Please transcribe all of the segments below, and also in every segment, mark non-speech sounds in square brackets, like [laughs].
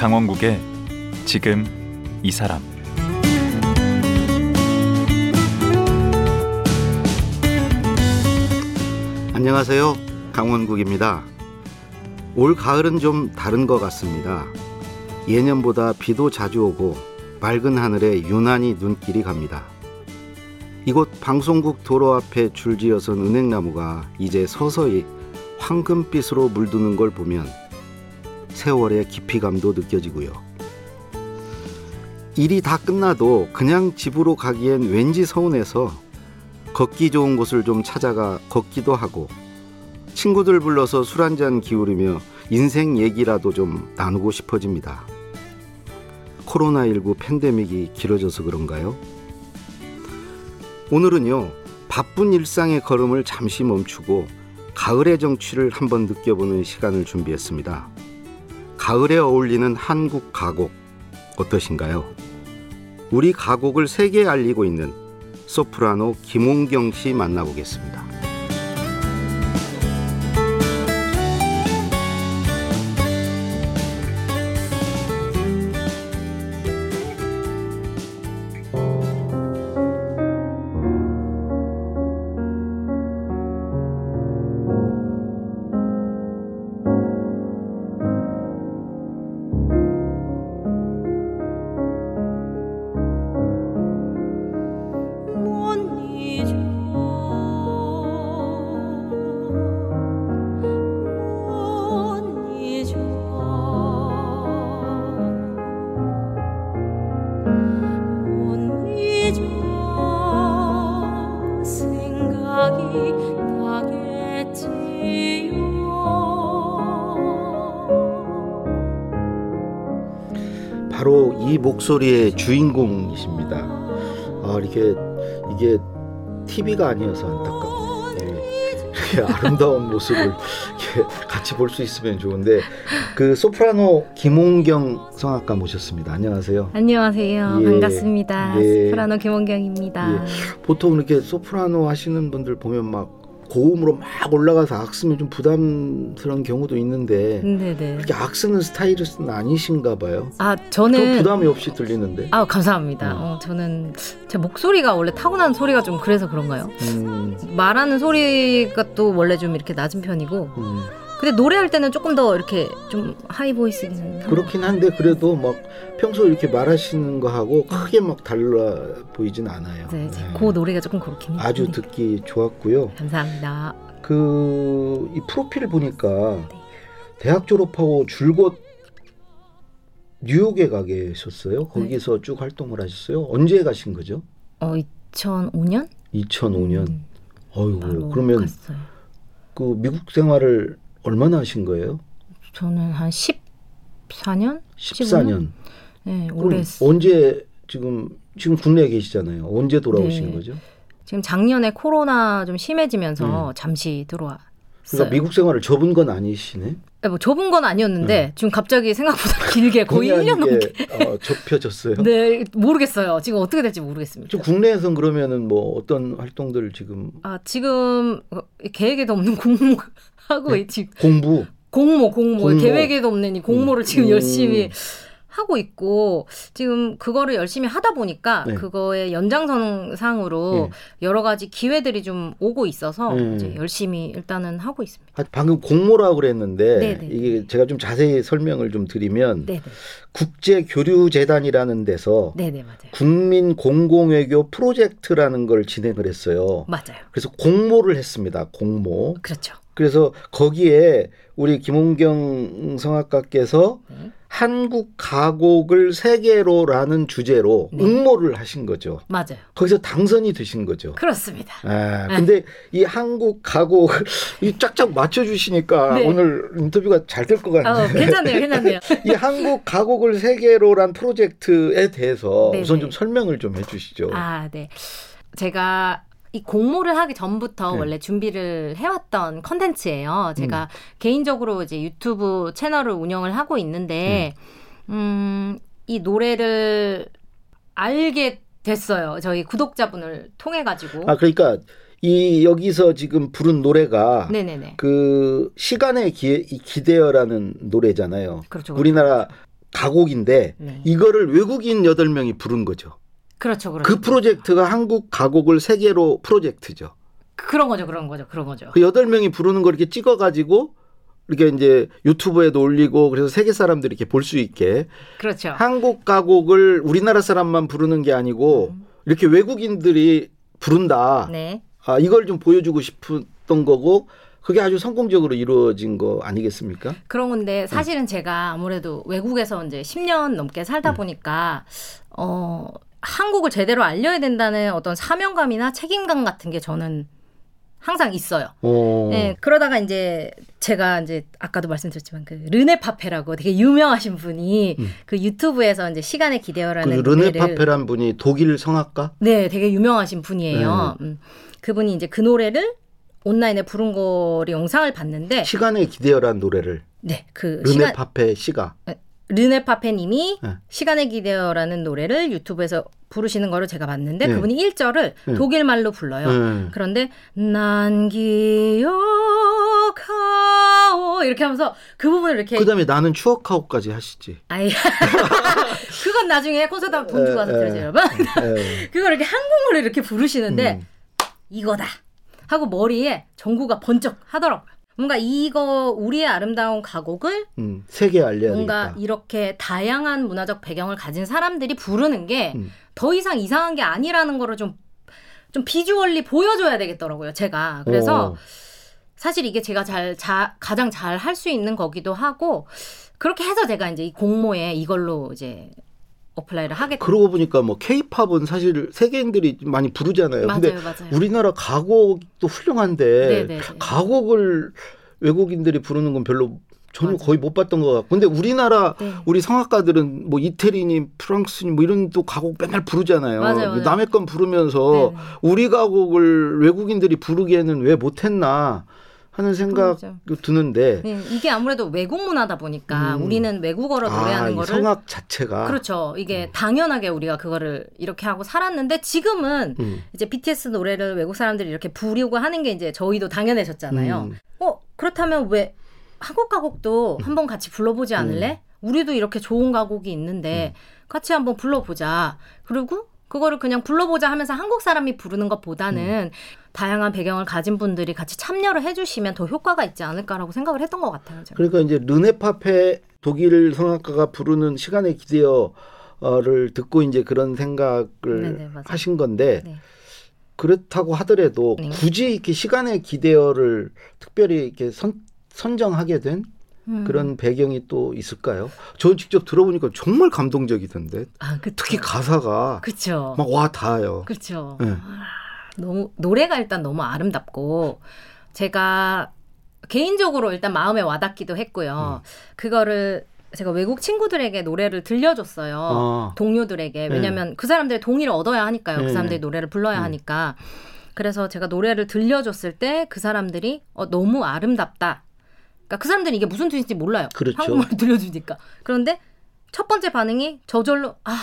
강원국의 지금 이 사람 안녕하세요. 강원국입니다. 올 가을은 좀 다른 것 같습니다. 예년보다 비도 자주 오고 맑은 하늘에 유난히 눈길이 갑니다. 이곳 방송국 도로 앞에 줄지어선 은행나무가 이제 서서히 황금빛으로 물드는 걸 보면 세월의 깊이감도 느껴지고요. 일이 다 끝나도 그냥 집으로 가기엔 왠지 서운해서 걷기 좋은 곳을 좀 찾아가 걷기도 하고 친구들 불러서 술 한 잔 기울이며 인생 얘기라도 좀 나누고 싶어집니다. 코로나19 팬데믹이 길어져서 그런가요? 오늘은요, 바쁜 일상의 걸음을 잠시 멈추고 가을의 정취를 한번 느껴보는 시간을 준비했습니다. 가을에 어울리는 한국 가곡 어떠신가요? 우리 가곡을 세계에 알리고 있는 소프라노 김홍경 씨 만나보겠습니다. 바로 이 목소리의 주인공이십니다. 아, 이렇게 이게 TV가 아니어서 안타깝네요. 예. 아름다운 모습을 같이 볼 수 있으면 좋은데 그 소프라노 김홍경 성악가 모셨습니다. 안녕하세요. 안녕하세요. 예. 반갑습니다. 예. 소프라노 김원경입니다. 예. 보통 이렇게 소프라노 하시는 분들 보면 막 고음으로 막 올라가서 악 쓰면 좀 부담스러운 경우도 있는데 네네. 그렇게 악 쓰는 스타일은 아니신가 봐요. 아좀 저는 부담이 없이 들리는데. 아 감사합니다. 음. 어, 저는 제 목소리가 원래 타고난 소리가 좀 그래서 그런가요? 음, 말하는 소리가 또 원래 좀 이렇게 낮은 편이고 음. 근데 노래할 때는 조금 더 이렇게 좀 하이 보이스기는 한 그렇긴 한데 그래도 막 평소 이렇게 말하시는 거하고 크게 막 달라 보이진 않아요. 네, 이제 네. 그 노래가 조금 그렇긴 해요. 아주 네. 듣기 좋았고요. 감사합니다. 그 이 프로필 보니까 네. 대학 졸업하고 줄곧 뉴욕에 가 계셨어요. 네. 거기서 쭉 활동을 하셨어요. 언제 가신 거죠? 어 2005년? 2005년. 음, 어이구 그러면 갔어요. 그 미국 생활을 얼마나 하신 거예요? 저는 한 14년? 14년. 네, 오래. 언제 지금 지금 국내에 계시잖아요. 언제 돌아오신 네. 거죠? 지금 작년에 코로나 좀 심해지면서 음. 잠시 들어왔어요. 그러니까 미국 생활을 접은 건 아니시네. 네, 뭐 좁은 건 아니었는데 지금 갑자기 생각보다 [laughs] 길게 거의 본의 1년 아니게, 넘게. 어, 접혀졌어요. [laughs] 네, 모르겠어요. 지금 어떻게 될지 모르겠습니다. 저 국내에선 그러면은 뭐 어떤 활동들 지금 아, 지금 어, 계획에도 없는 [laughs] 공모 하고 네? 있지. 공부 공모, 공모, 공모. 계획에도 없는 이 공모를 지금 음. 열심히 하고 있고 지금 그거를 열심히 하다 보니까 네. 그거의 연장선상으로 네. 여러 가지 기회들이 좀 오고 있어서 네. 이제 열심히 일단은 하고 있습니다. 아, 방금 공모라고 그랬는데 네네. 이게 제가 좀 자세히 설명을 좀 드리면 네네. 국제 교류 재단이라는 데서 네네. 국민 공공 외교 프로젝트라는 걸 진행을 했어요. 맞아요. 그래서 공모를 했습니다. 공모. 그렇죠. 그래서 거기에 우리 김홍경 성악가께서 네. 한국 가곡을 세계로라는 주제로 네. 응모를 하신 거죠. 맞아요. 거기서 당선이 되신 거죠. 그렇습니다. 아, 근데 이 한국 가곡 [laughs] 이 쫙쫙 맞춰 주시니까 네. 오늘 인터뷰가 잘 될것 어, 같네요. 괜찮네요, 괜찮네요. [laughs] 이 한국 가곡을 세계로란 프로젝트에 대해서 네네. 우선 좀 설명을 좀 해 주시죠. 아, 네. 제가 이 공모를 하기 전부터 네. 원래 준비를 해왔던 컨텐츠예요. 제가 개인적으로 이제 유튜브 채널을 운영을 하고 있는데, 음, 이 노래를 알게 됐어요. 저희 구독자분을 통해 가지고. 아 그러니까 이 여기서 지금 부른 노래가 네네네. 그 시간의 기, 기대어라는 노래잖아요. 그렇죠. 우리나라 가곡인데 네. 이거를 외국인 여덟 명이 부른 거죠. 그렇죠, 그렇죠. 그 프로젝트가 한국 가곡을 세계로 프로젝트죠. 그런 거죠, 그런 거죠, 그런 거죠. 그 여덟 명이 부르는 걸 이렇게 찍어 가지고 이렇게 이제 유튜브에도 올리고 그래서 세계 사람들이 이렇게 볼 수 있게 그렇죠. 한국 가곡을 우리나라 사람만 부르는 게 아니고 이렇게 외국인들이 부른다. 네. 아, 이걸 좀 보여주고 싶었던 거고 그게 아주 성공적으로 이루어진 거 아니겠습니까? 그런 건데 사실은 제가 아무래도 외국에서 이제 10년 넘게 살다 보니까 어 한국을 제대로 알려야 된다는 어떤 사명감이나 책임감 같은 게 저는 항상 있어요. 어. 네, 그러다가 이제 제가 이제 아까도 말씀드렸지만 그 르네 파페라고 되게 유명하신 분이 그 유튜브에서 이제 시간에 그 기대어라는 르네 노래를 파페란 분이 독일 성악가? 네, 되게 유명하신 분이에요. 네. 음, 그분이 이제 그 노래를 온라인에 부른 거를 영상을 봤는데 시간에 기대어란 노래를 네, 그 르네 시간 파페 씨가 르네 파페님이 네. 시간에 기대어라는 노래를 유튜브에서 부르시는 거를 제가 봤는데 네. 그분이 1절을 네. 독일 말로 불러요. 네. 그런데 난 기억하오 이렇게 하면서 그 부분을 이렇게 그다음에 나는 추억하고까지 하시지. 아이 [laughs] 그건 나중에 콘서트 한번 돈 주고 와서 에, 에. 들으세요 여러분. 예. [laughs] 그걸 이렇게 한국말로 이렇게 부르시는데 음. 이거다 하고 머리에 전구가 번쩍 하더라고요. 뭔가 이거 우리의 아름다운 가곡을 음, 세계 알려야 뭔가 되겠다. 이렇게 다양한 문화적 배경을 가진 사람들이 부르는 게더 음. 이상 이상한 게 아니라는 거를 좀, 좀 visually 보여줘야 되겠더라고요, 제가. 그래서 어. 사실 이게 제가 잘, 자, 가장 잘 할 수 있는 거기도 하고, 그렇게 해서 제가 이제 이 공모에 이걸로 이제 apply를 됐 그러고 보니까 뭐 케이팝은 사실 세계인들이 많이 부르잖아요. 근데 맞아요, 맞아요. 우리나라 가곡도 훌륭한데 네네네. 가곡을 외국인들이 부르는 건 별로 저는 맞아요. 거의 못 봤던 것 같고 근데 우리나라 네. 우리 성악가들은 뭐 이태리니 프랑스니 뭐 이런 또 가곡 맨날 부르잖아요. 맞아요, 맞아요. 남의 건 부르면서 네네. 우리 가곡을 외국인들이 부르기에는 왜 못했나 하는 생각이 그렇죠. 드는데 네, 이게 아무래도 외국 문화다 보니까 음. 우리는 외국어로 노래하는 아, 이 거를 성악 자체가 그렇죠. 이게 당연하게 우리가 그거를 이렇게 하고 살았는데 지금은 음. 이제 BTS 노래를 외국 사람들이 이렇게 부르고 하는 게 이제 저희도 당연해졌잖아요. 음. 어 그렇다면 왜 한국 가곡도 한번 같이 불러보지 않을래? 우리도 이렇게 좋은 가곡이 있는데 같이 한번 불러보자. 그리고 그거를 그냥 불러보자 하면서 한국 사람이 부르는 것보다는 다양한 배경을 가진 분들이 같이 참여를 해주시면 더 효과가 있지 않을까라고 생각을 했던 것 같아요. 제가. 그러니까 이제 르네파페 독일 성악가가 부르는 시간의 기대어를 듣고 이제 그런 생각을 네네, 맞아요. 하신 건데 네. 그렇다고 하더라도 네. 굳이 이렇게 시간의 기대어를 특별히 이렇게 선, 선정하게 된 음. 그런 배경이 또 있을까요? 저는 직접 들어보니까 정말 감동적이던데 아, 그쵸. 특히 가사가 그쵸. 막 와 닿아요. 그렇죠. 네. 너무 노래가 일단 너무 아름답고 제가 개인적으로 일단 마음에 와닿기도 했고요. 그거를 제가 외국 친구들에게 노래를 들려줬어요. 아. 동료들에게 왜냐하면 그 사람들의 동의를 얻어야 하니까요. 네. 그 사람들이 노래를 불러야 음. 하니까. 그래서 제가 노래를 들려줬을 때 그 사람들이 어, 너무 아름답다. 그러니까 그 사람들이 이게 무슨 뜻인지 몰라요. 그렇죠. 한국말 [laughs] 들려주니까. 그런데 첫 번째 반응이 저절로 아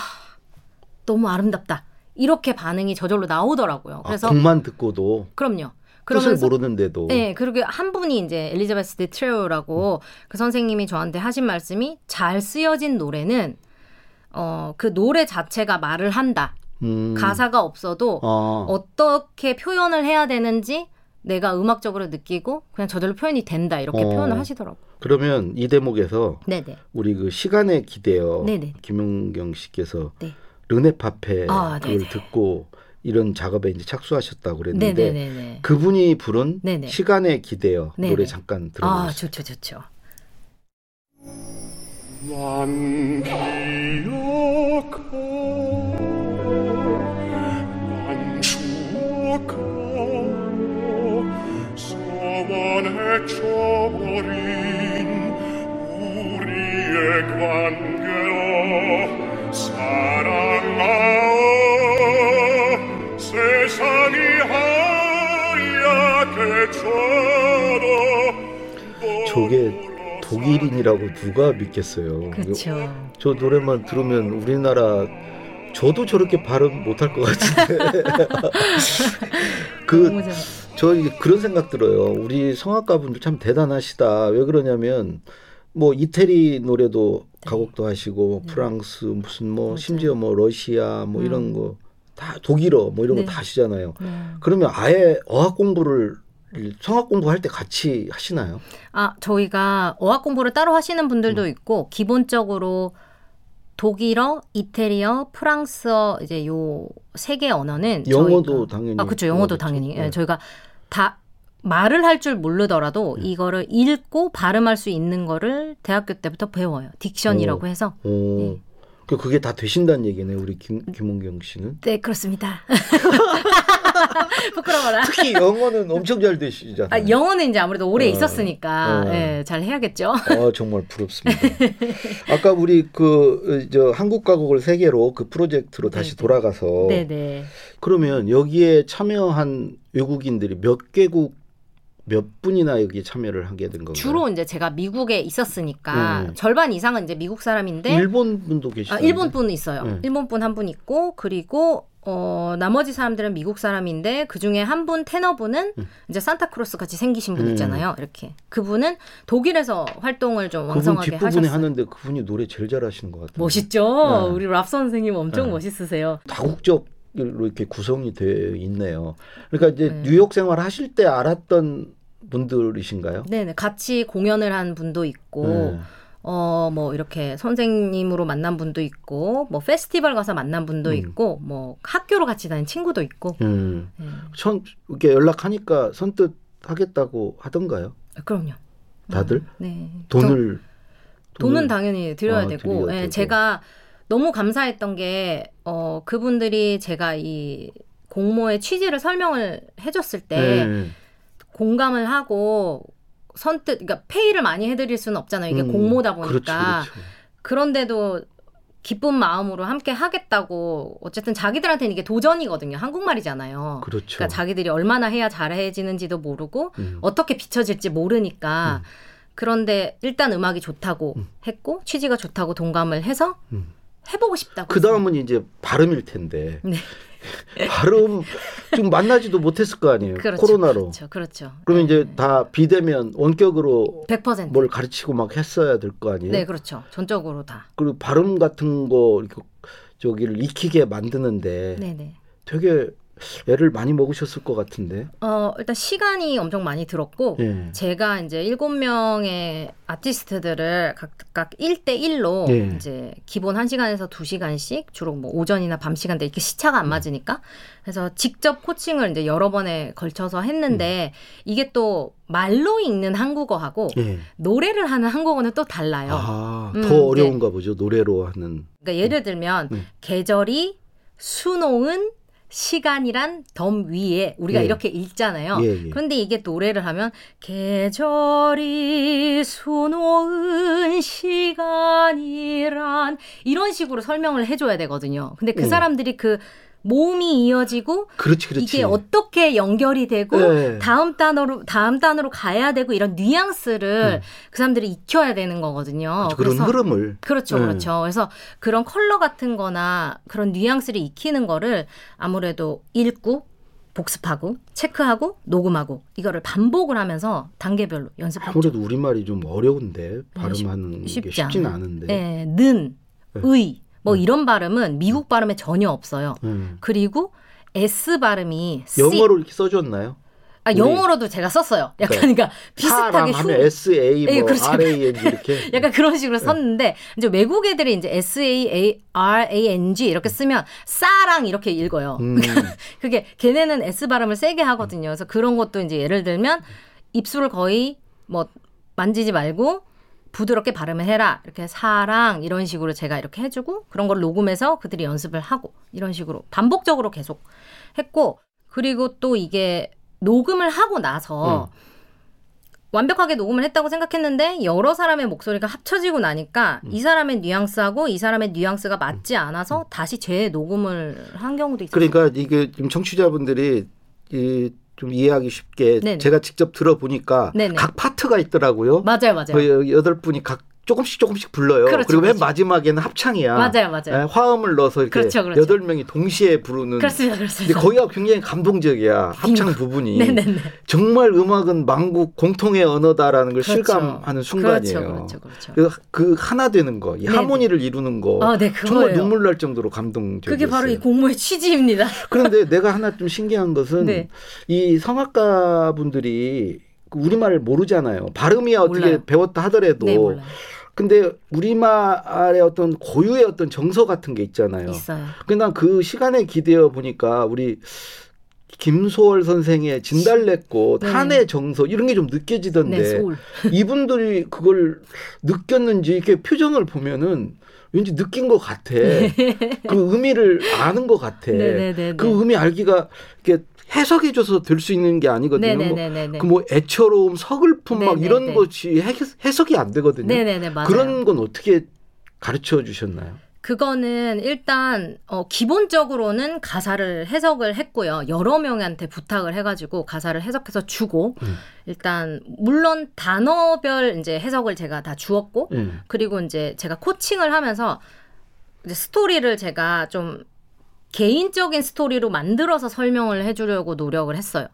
너무 아름답다. 이렇게 반응이 저절로 나오더라고요. 그래서 아, 곡만 듣고도 그럼요. 뜻을 그러면서 모르는데도 네, 그리고 한 분이 이제 엘리자베스 데 트레오라고 그 선생님이 저한테 하신 말씀이 잘 쓰여진 노래는 어, 그 노래 자체가 말을 한다. 음. 가사가 없어도 어. 어떻게 표현을 해야 되는지 내가 음악적으로 느끼고 그냥 저절로 표현이 된다. 이렇게 어. 표현을 하시더라고요. 그러면 이 대목에서 네네. 우리 그 시간에 기대어 네네. 김용경 씨께서 네. 르네파페 아, 그걸 네네. 듣고 이런 작업에 이제 착수하셨다고 그랬는데 네네네네. 그분이 부른 네네. 시간에 기대어 네네. 노래 잠깐 아, 들어보겠습니다. 좋죠, 좋죠. 난기 독일인이라고 누가 믿겠어요. 그렇죠. 저 노래만 들으면 우리나라 저도 저렇게 발음 못할 것 같은데. [laughs] 그. 저 그런 생각 들어요. 우리 성악가분들 참 대단하시다. 왜 그러냐면 뭐 이태리 노래도 가곡도 하시고 뭐 네. 프랑스 무슨 뭐 맞아요. 심지어 뭐 러시아 뭐 이런 음. 거다 독일어 뭐 이런 네. 거다 하시잖아요. 네. 그러면 아예 어학 공부를 성악 공부할 때 같이 하시나요? 아, 저희가 어학 공부를 따로 하시는 분들도 음. 있고 기본적으로 독일어, 이태리어, 프랑스어 이제 요 세 개 언어는 영어도 저희가- 당연히 아, 그렇죠. 영어도. 당연히. 예, 네. 저희가 다 말을 할 줄 모르더라도 네. 이거를 읽고 발음할 수 있는 거를 대학교 때부터 배워요. 딕션이라고 해서. 오. 네. 그 그게 다 되신다는 얘기네요. 우리 김 김원경 씨는. 네, 그렇습니다. [laughs] [laughs] 부끄러워라. 특히 영어는 엄청 잘 되시잖아요. 아, 영어는 이제 아무래도 오래 어. 있었으니까 어. 예, 잘 해야겠죠. 어, 정말 부럽습니다. [laughs] 아까 우리 그 저 한국 가곡을 세계로 그 프로젝트로 다시 네, 네. 돌아가서 네, 네. 그러면 여기에 참여한 외국인들이 몇 개국 몇 분이나 여기에 참여를 하게 된 건가요? 주로 이제 제가 미국에 있었으니까 네. 절반 이상은 이제 미국 사람인데 일본 분도 계시죠. 아, 일본 분 있어요. 네. 일본 분 한 분 있고 그리고 어 나머지 사람들은 미국 사람인데 그 중에 한 분 테너분은 음. 이제 산타크로스 같이 생기신 분 음. 있잖아요. 이렇게 그분은 독일에서 활동을 좀 왕성하게 하셨어요. 하는데 그분이 노래 제일 잘하시는 것 같아요. 멋있죠. 네. 우리 랍 선생님 엄청 네. 멋있으세요. 다국적으로 이렇게 구성이 되어 있네요. 그러니까 이제 네. 뉴욕 생활 하실 때 알았던 분들이신가요? 네네 같이 공연을 한 분도 있고 네. 어, 뭐, 이렇게 선생님으로 만난 분도 있고, 뭐, 페스티벌 가서 만난 분도 음. 있고, 뭐, 학교로 같이 다닌 친구도 있고. 음. 네. 선 이렇게 연락하니까 선뜻 하겠다고 하던가요? 그럼요. 다들 음, 네. 돈을 저- 돈은 당연히 드려야 아, 되고, 예, 되고. 제가 너무 감사했던 게, 어, 그분들이 제가 이 공모의 취지를 설명을 해줬을 때, 네. 공감을 하고, 선뜻, 그러니까 페이를 많이 해드릴 수는 없잖아요. 이게 음, 공모다 보니까. 그렇죠, 그렇죠. 그런데도 기쁜 마음으로 함께 하겠다고 어쨌든 자기들한테는 이게 도전이거든요. 한국말이잖아요. 그렇죠. 그러니까 자기들이 얼마나 해야 잘해지는지도 모르고 음. 어떻게 비춰질지 모르니까 그런데 일단 음악이 좋다고 음. 했고 취지가 좋다고 동감을 해서 음. 해보고 싶다고. 그 다음은 이제 발음일 텐데 네. 발음 좀 만나지도 못했을 거 아니에요. 그렇죠, 코로나로. 그렇죠, 그렇죠. 그러면 네. 이제 다 비대면 원격으로 100%. 뭘 가르치고 막 했어야 될 거 아니에요. 네, 그렇죠. 전적으로 다. 그리고 발음 같은 거 이렇게 저기를 익히게 만드는데 네, 네. 되게 애를 많이 먹으셨을 것 같은데. 어, 일단 시간이 엄청 많이 들었고 예. 제가 이제 일곱 명의 아티스트들을 각각 1대1로 예. 이제 기본 1시간에서 2시간씩 주로 뭐 오전이나 밤 시간대 이렇게 시차가 안 맞으니까 그래서 직접 코칭을 이제 여러 번에 걸쳐서 했는데 이게 또 말로 읽는 한국어하고 예. 노래를 하는 한국어는 또 달라요. 아, 음, 더 네. 어려운가 보죠. 노래로 하는. 그러니까 예를 들면 음. 계절이 수놓은 시간이란 덤 위에 우리가 예. 이렇게 읽잖아요. 예, 예. 그런데 이게 노래를 하면 계절이 수놓은 시간이란 이런 식으로 설명을 해줘야 되거든요. 근데 그 음. 사람들이 그 모음이 이어지고 그렇지, 그렇지. 이게 어떻게 연결이 되고 예. 다음 단어로 다음 단어로 가야 되고 이런 뉘앙스를 음. 그 사람들이 익혀야 되는 거거든요. 그런 그래서 흐름을. 그렇죠, 네. 그렇죠. 그래서 그런 컬러 같은 거나 그런 뉘앙스를 익히는 거를 아무래도 읽고 복습하고 체크하고 녹음하고 이거를 반복을 하면서 단계별로 연습하죠. 아무래도 우리 말이 좀 어려운데 발음하는 쉽- 게 쉽진 않아요. 않은데. 예, 는, 네. 의, 뭐 네. 이런 발음은 미국 발음에 전혀 없어요. 음. 그리고 S 발음이. 영어로 이렇게 써줬나요? 아, 영어로도 제가 썼어요. 약간 그러니까 비슷하게 흉 S A 뭐 예, 그렇죠. R A N G 이렇게. [laughs] 약간 그런 식으로 썼는데 이제 외국 애들이 이제 S A A R A N G 이렇게 쓰면 싸랑 이렇게 읽어요. 음. 그게 걔네는 S 발음을 세게 하거든요. 그래서 그런 것도 이제 예를 들면 입술을 거의 뭐 만지지 말고 부드럽게 발음을 해라. 이렇게 사랑 이런 식으로 제가 이렇게 해주고 그런 걸 녹음해서 그들이 연습을 하고 이런 식으로 반복적으로 계속 했고 그리고 또 이게 녹음을 하고 나서 완벽하게 녹음을 했다고 생각했는데 여러 사람의 목소리가 합쳐지고 나니까 이 사람의 뉘앙스하고 이 사람의 뉘앙스가 맞지 않아서 다시 재녹음을 한 경우도 있어요. 그러니까 이게 좀 청취자분들이 이 좀 이해하기 쉽게 네네. 제가 직접 들어보니까 네네. 각 파트가 있더라고요. 맞아요, 맞아요. 그 여덟 분이 각 조금씩 조금씩 불러요. 그렇죠, 그리고 맨 그렇죠. 마지막에는 합창이야. 맞아요, 맞아요. 예, 화음을 넣어서 이렇게 그렇죠, 그렇죠. 여덟 명이 동시에 부르는. 그렇습니다, 근데 그렇습니다. 거기가 굉장히 감동적이야. 합창 부분이. 네네네. [laughs] 정말 음악은 만국 공통의 언어다라는 걸 그렇죠. 실감하는 순간이에요. 그렇죠, 그렇죠, 그렇죠. 그, 그 하나 되는 거, 이 네네. 하모니를 이루는 거. 아, 네, 정말. 눈물 날 정도로 감동적이었어요. 그게 바로 이 공모의 취지입니다. [laughs] 그런데 내가 하나 좀 신기한 것은 네. 이 성악가 분들이 우리말을 모르잖아요. 발음이야 어떻게 몰라요. 배웠다 하더라도. 네, 몰라요. 근데 우리말의 어떤 고유의 어떤 정서 같은 게 있잖아요. 있어요. 근데 난 그 시간에 기대어 보니까 우리 김소월 선생의 진달래꽃, 네. 한의 정서 이런 게 좀 느껴지던데 네. 이분들이 그걸 느꼈는지 이렇게 표정을 보면은 왠지 느낀 것 같아. 그 의미를 아는 것 같아. 네, 네, 네, 그 네. 의미 알기가 이렇게 해석해 줘서 될수 있는 게 아니거든요. 뭐 네네네네. 그뭐 애처로움, 서글픔 막 네, 네, 이런 네. 것이 해- 해석이 안 되거든요. 네네네. 그런 건 어떻게 가르쳐 주셨나요? 그거는 일단 어, 기본적으로는 가사를 해석을 했고요. 여러 명한테 부탁을 해 가지고 가사를 해석해서 주고 음. 일단 물론 단어별 이제 해석을 제가 다 주었고 예. 그리고 이제 제가 코칭을 하면서 이제 스토리를 제가 좀 개인적인 스토리로 만들어서 설명을 해주려고 노력을 했어요.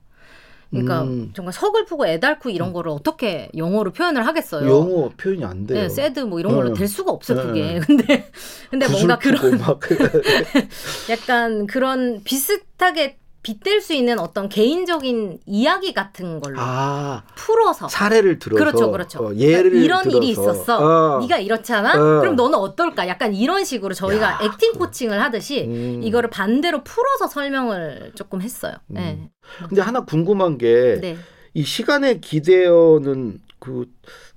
그러니까 음. 정말 서글프고 애달고 이런 거를 어떻게 영어로 표현을 하겠어요? 영어 표현이 안 돼요. 네, 새드 뭐 이런 걸로 네. 될 수가 없어 네. 그게. [laughs] 근데 근데 뭔가 그런 막 [laughs] 약간 그런 비슷하게 빗댈 수 있는 어떤 개인적인 이야기 같은 걸로 아 풀어서 사례를 들어서 그렇죠, 그렇죠. 어, 예를 그러니까 이런 들어서. 일이 있었어. 어. 네가 이렇잖아. 어. 그럼 너는 어떨까? 약간 이런 식으로 저희가 야. 액팅 코칭을 하듯이 음. 이거를 반대로 풀어서 설명을 조금 했어요. 네. 근데 하나 궁금한 게이 네. 시간의 기대어는 그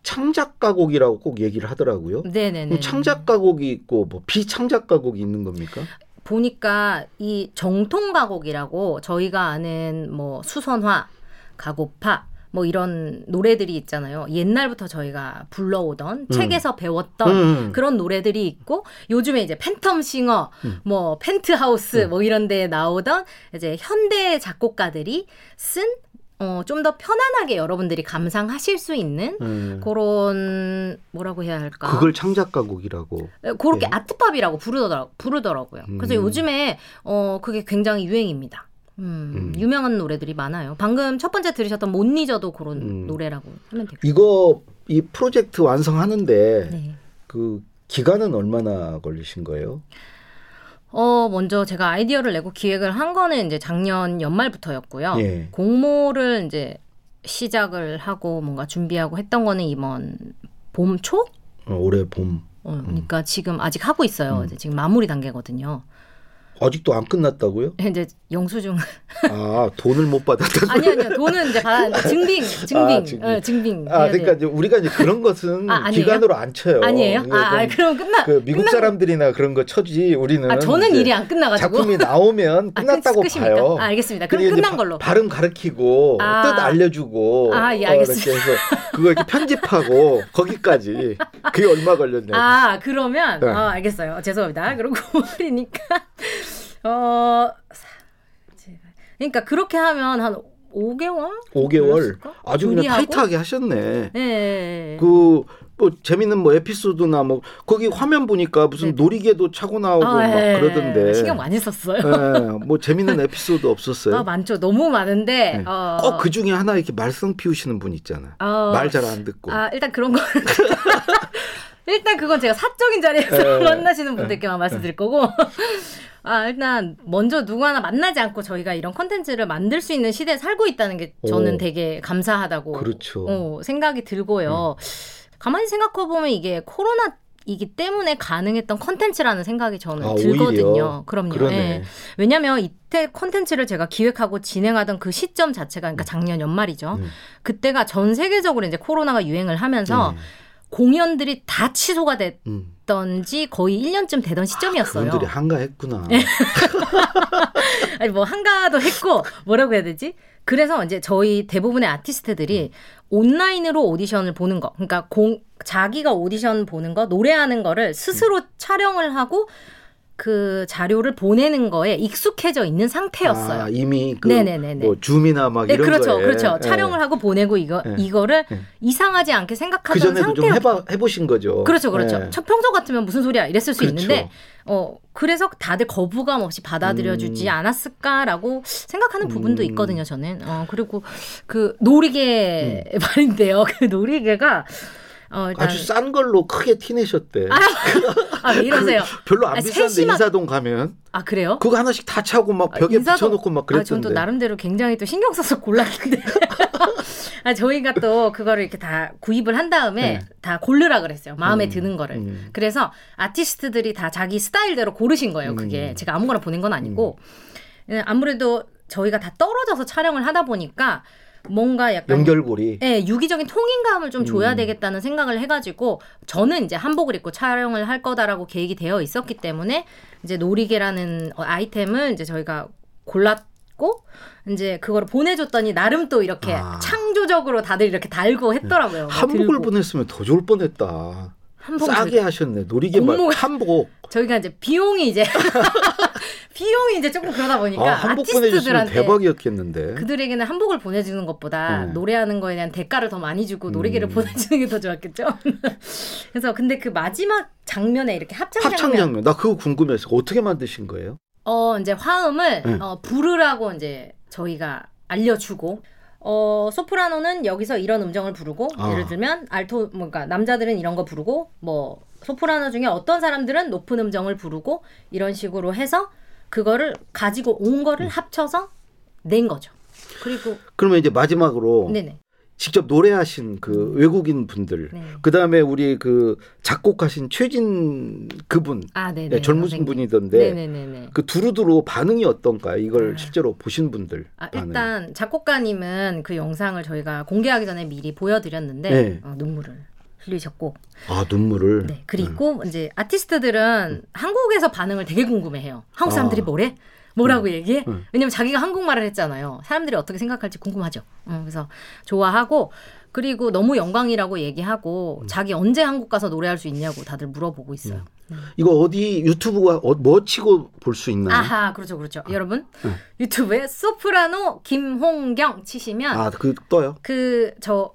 창작 가곡이라고 꼭 얘기를 하더라고요. 네네네. 그럼 창작 가곡이 있고 뭐 비창작 가곡이 있는 겁니까? 보니까 이 정통 가곡이라고 저희가 아는 뭐 수선화, 가곡파 뭐 이런 노래들이 있잖아요. 옛날부터 저희가 불러오던 책에서 배웠던 음. 그런 노래들이 있고 요즘에 이제 팬텀 싱어, 음. 뭐 펜트하우스 뭐 이런 데 나오던 이제 현대 작곡가들이 쓴 어, 좀 더 편안하게 여러분들이 감상하실 수 있는 음. 그런 뭐라고 해야 할까? 그걸 창작가곡이라고. 그렇게 네. 아트팝이라고 부르더라, 부르더라고요. 그래서 음. 요즘에 어 그게 굉장히 유행입니다. 음, 음. 유명한 노래들이 많아요. 방금 첫 번째 들으셨던 못 잊어도 그런 음. 노래라고 하면 되고. 이거 이 프로젝트 완성하는데 네. 그 기간은 얼마나 걸리신 거예요? 어 먼저 제가 아이디어를 내고 기획을 한 거는 이제 작년 연말부터였고요. 예. 공모를 이제 시작을 하고 뭔가 준비하고 했던 거는 이번 봄 초? 어, 올해 봄. 어, 그러니까 지금 아직 하고 있어요. 음. 이제 지금 마무리 단계거든요. 아직도 안 끝났다고요? [laughs] 이제 영수증 아 돈을 못 받았다고. 아니 아니요 돈은 이제 받았는데 증빙 증빙 아, 증빙. 어, 증빙 아 그러니까. 이제 우리가 이제 그런 것은 아? 기간으로 안 쳐요. 아니에요? 이거 아, 아좀 그럼 끝나 그 미국 끝난- 사람들이나 그런 거 쳐지 우리는 아 저는 일이 안 끝나가지고 작품이 나오면 아, 끝났다고 끝- 끝입니까? 봐요. 아, 알겠습니다. 그럼 끝난 바- 걸로. 발음 가르치고 아. 뜻 알려주고 아, 예, 어, 알겠습니다. 이렇게 해서 그거 이렇게 편집하고 [laughs] 거기까지 그게 얼마 걸렸냐? 아 그러면 네. 어, 알겠어요. 죄송합니다. 그리고 9월이니까 [laughs] 어 그러니까 그렇게 하면 한 5개월? 5개월 걸렸을까? 아주 그냥? 타이트하게 하셨네. 네. 그 뭐 재밌는 뭐 에피소드나 뭐 거기 화면 보니까 무슨 네. 놀이개도 차고 나오고 아, 막 예. 그러던데. 신경 많이 썼어요. 예, 뭐 재밌는 에피소드 없었어요? 아 많죠. 너무 많은데 네. 어, 꼭그 중에 하나 이렇게 말썽 피우시는 분 있잖아. 어, 말잘 안 듣고. 아 일단 그런 거 [laughs] 일단 그건 제가 사적인 자리에서 에, [laughs] 만나시는 분들께만 말씀드릴 거고 아 일단 먼저 누구 하나 만나지 않고 저희가 이런 컨텐츠를 만들 수 있는 시대에 살고 있다는 게 저는 오. 되게 감사하다고 그렇죠. 어, 생각이 들고요. 가만히 생각해 보면 이게 코로나 이기 때문에 가능했던 컨텐츠라는 생각이 저는 아, 들거든요. 오히려? 그럼요. 그러네. 예. 왜냐하면 이때 컨텐츠를 제가 기획하고 진행하던 그 시점 자체가 그러니까 작년 연말이죠. 음. 그때가 전 세계적으로 이제 코로나가 유행을 하면서 음, 공연들이 다 취소가 음. 됐던지 거의 1년쯤 되던 시점이었어요. 그분들이 한가했구나. [laughs] 아니 뭐 한가도 했고 뭐라고 해야 되지? 그래서 이제 저희 대부분의 아티스트들이 온라인으로 오디션을 보는 거, 그러니까 공 자기가 오디션 보는 거, 노래하는 거를 스스로 촬영을 하고 그 자료를 보내는 거에 익숙해져 있는 상태였어요. 아, 이미 그 네네네네. 뭐 줌이나 막 네, 이런 그렇죠, 거에 그렇죠. 예. 촬영을 하고 보내고 이거 예. 이거를 예. 이상하지 않게 그 생각하던 좀 상태였. 해봐 해보신 거죠. 그렇죠, 그렇죠. 예. 저 평소 같으면 무슨 소리야 이랬을 수 그렇죠. 있는데, 어 그래서 다들 거부감 없이 받아들여주지 음. 않았을까라고 생각하는 부분도 음. 있거든요. 저는. 어 그리고 그 놀이개 음. 말인데요. [laughs] 그 놀이개가 어 일단 아주 싼 걸로 크게 티내셨대. 아, 왜 이러세요? 별로 안 아, 비싼데 세심한- 인사동 가면 아 그래요? 그거 하나씩 다 차고 막 아, 벽에 인사동- 붙여놓고 막 아, 그랬던데. 전또 나름대로 굉장히 또 신경 써서 [laughs] 골랐는데. 아, 저희가 또 그거를 이렇게 다 구입을 한 다음에 네. 다 고르라 그랬어요. 마음에 음, 드는 거를. 음. 그래서 아티스트들이 다 자기 스타일대로 고르신 거예요. 그게 음. 제가 아무거나 보낸 건 아니고 예, 아무래도 저희가 다 떨어져서 촬영을 하다 보니까 뭔가 약간 연결고리. 예, 유기적인 통인감을 좀 줘야 음. 되겠다는 생각을 해가지고 저는 이제 한복을 입고 촬영을 할 거다라고 계획이 되어 있었기 때문에 이제 놀이개라는 어, 아이템을 이제 저희가 골랐고 이제 그거를 보내줬더니 나름 또 이렇게 아. 창조적으로 다들 이렇게 달고 했더라고요. 막 한복을 들고. 보냈으면 더 좋을 뻔했다. 한복을 싸게 하셨네. 놀이개 말 공모가- 한복. 저희가 이제 비용이 이제 [laughs] 비용이 이제 조금 그러다 보니까 아, 한복 보내주시면 대박이었겠는데. 그들에게는 한복을 보내주는 것보다 네. 노래하는 거에 대한 대가를 더 많이 주고 노래기를 음. 보내주는 게 더 좋았겠죠. [laughs] 그래서 근데 그 마지막 장면에 이렇게 합창, 합창 장면, 장면. 나 그거 궁금해서 어떻게 만드신 거예요? 어 이제 화음을 네. 어, 부르라고 이제 저희가 알려주고. 어 소프라노는 여기서 이런 음정을 부르고 아. 예를 들면 알토 뭔가 남자들은 이런 거 부르고 뭐 소프라노 중에 어떤 사람들은 높은 음정을 부르고 이런 식으로 해서 그거를 가지고 온 음. 거를 합쳐서 낸 거죠. 그리고 그러면 이제 마지막으로 네네 직접 노래하신 그 외국인 분들, 네. 그 다음에 우리 그 작곡하신 최진 그분, 아 네네 네, 젊은 선생님. 분이던데 네네네네. 그 두루두루 반응이 어떤가요? 이걸 아. 실제로 보신 분들. 아. 일단 작곡가님은 그 영상을 저희가 공개하기 전에 미리 보여드렸는데 네. 어, 눈물을 흘리셨고 아 눈물을. 네 그리고 이제 아티스트들은 한국에서 반응을 되게 궁금해해요. 한국 사람들이 아. 뭐래? 뭐라고 얘기해? 음. 왜냐면 자기가 한국말을 했잖아요. 사람들이 어떻게 생각할지 궁금하죠. 음, 그래서 좋아하고 그리고 너무 영광이라고 얘기하고 음. 자기 언제 한국 가서 노래할 수 있냐고 다들 물어보고 있어요. 이거 어디 유튜브가 어, 뭐 치고 볼 수 있나요? 아하 그렇죠 그렇죠. 여러분 네. 유튜브에 소프라노 김홍경 치시면 아, 그 떠요. 그 저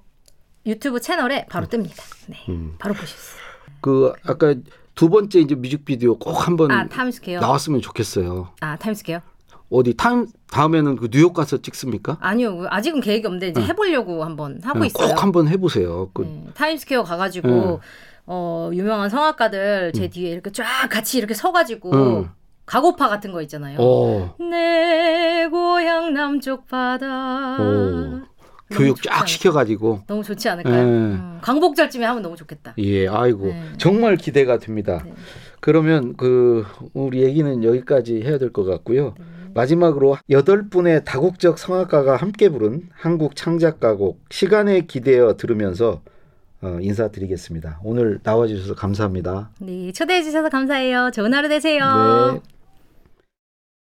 유튜브 채널에 바로 뜹니다. 네, 음. 바로 보실 수 있어요. 그 아까 두 번째 이제 뮤직비디오 꼭 한번 아 타임스퀘어. 나왔으면 좋겠어요. 아 타임스퀘어. 어디 타임 다음에는 그 뉴욕 가서 찍습니까? 아니요, 아직은 계획이 없는데 이제 해 보려고 한번 하고 네, 있어요. 꼭 한번 해 보세요. 그 네, 타임스퀘어 가 가지고 네. 어 유명한 성악가들 제 뒤에 이렇게 쫙 같이 이렇게 서 가지고 음. 가고파 같은 거 있잖아요. 어, 내 고향 남쪽 바다. 오. 교육 쫙 않을까요? 시켜가지고 너무 좋지 않을까요? 네. 음, 광복절쯤에 하면 너무 좋겠다. 예, 아이고 네. 정말 기대가 됩니다. 네. 그러면 그 우리 얘기는 여기까지 해야 될 것 같고요. 네. 마지막으로 여덟 분의 다국적 성악가가 함께 부른 한국 창작가곡 시간에 기대어 들으면서 어, 인사드리겠습니다. 오늘 나와주셔서 감사합니다. 네, 초대해 주셔서 감사해요. 좋은 하루 되세요. 네.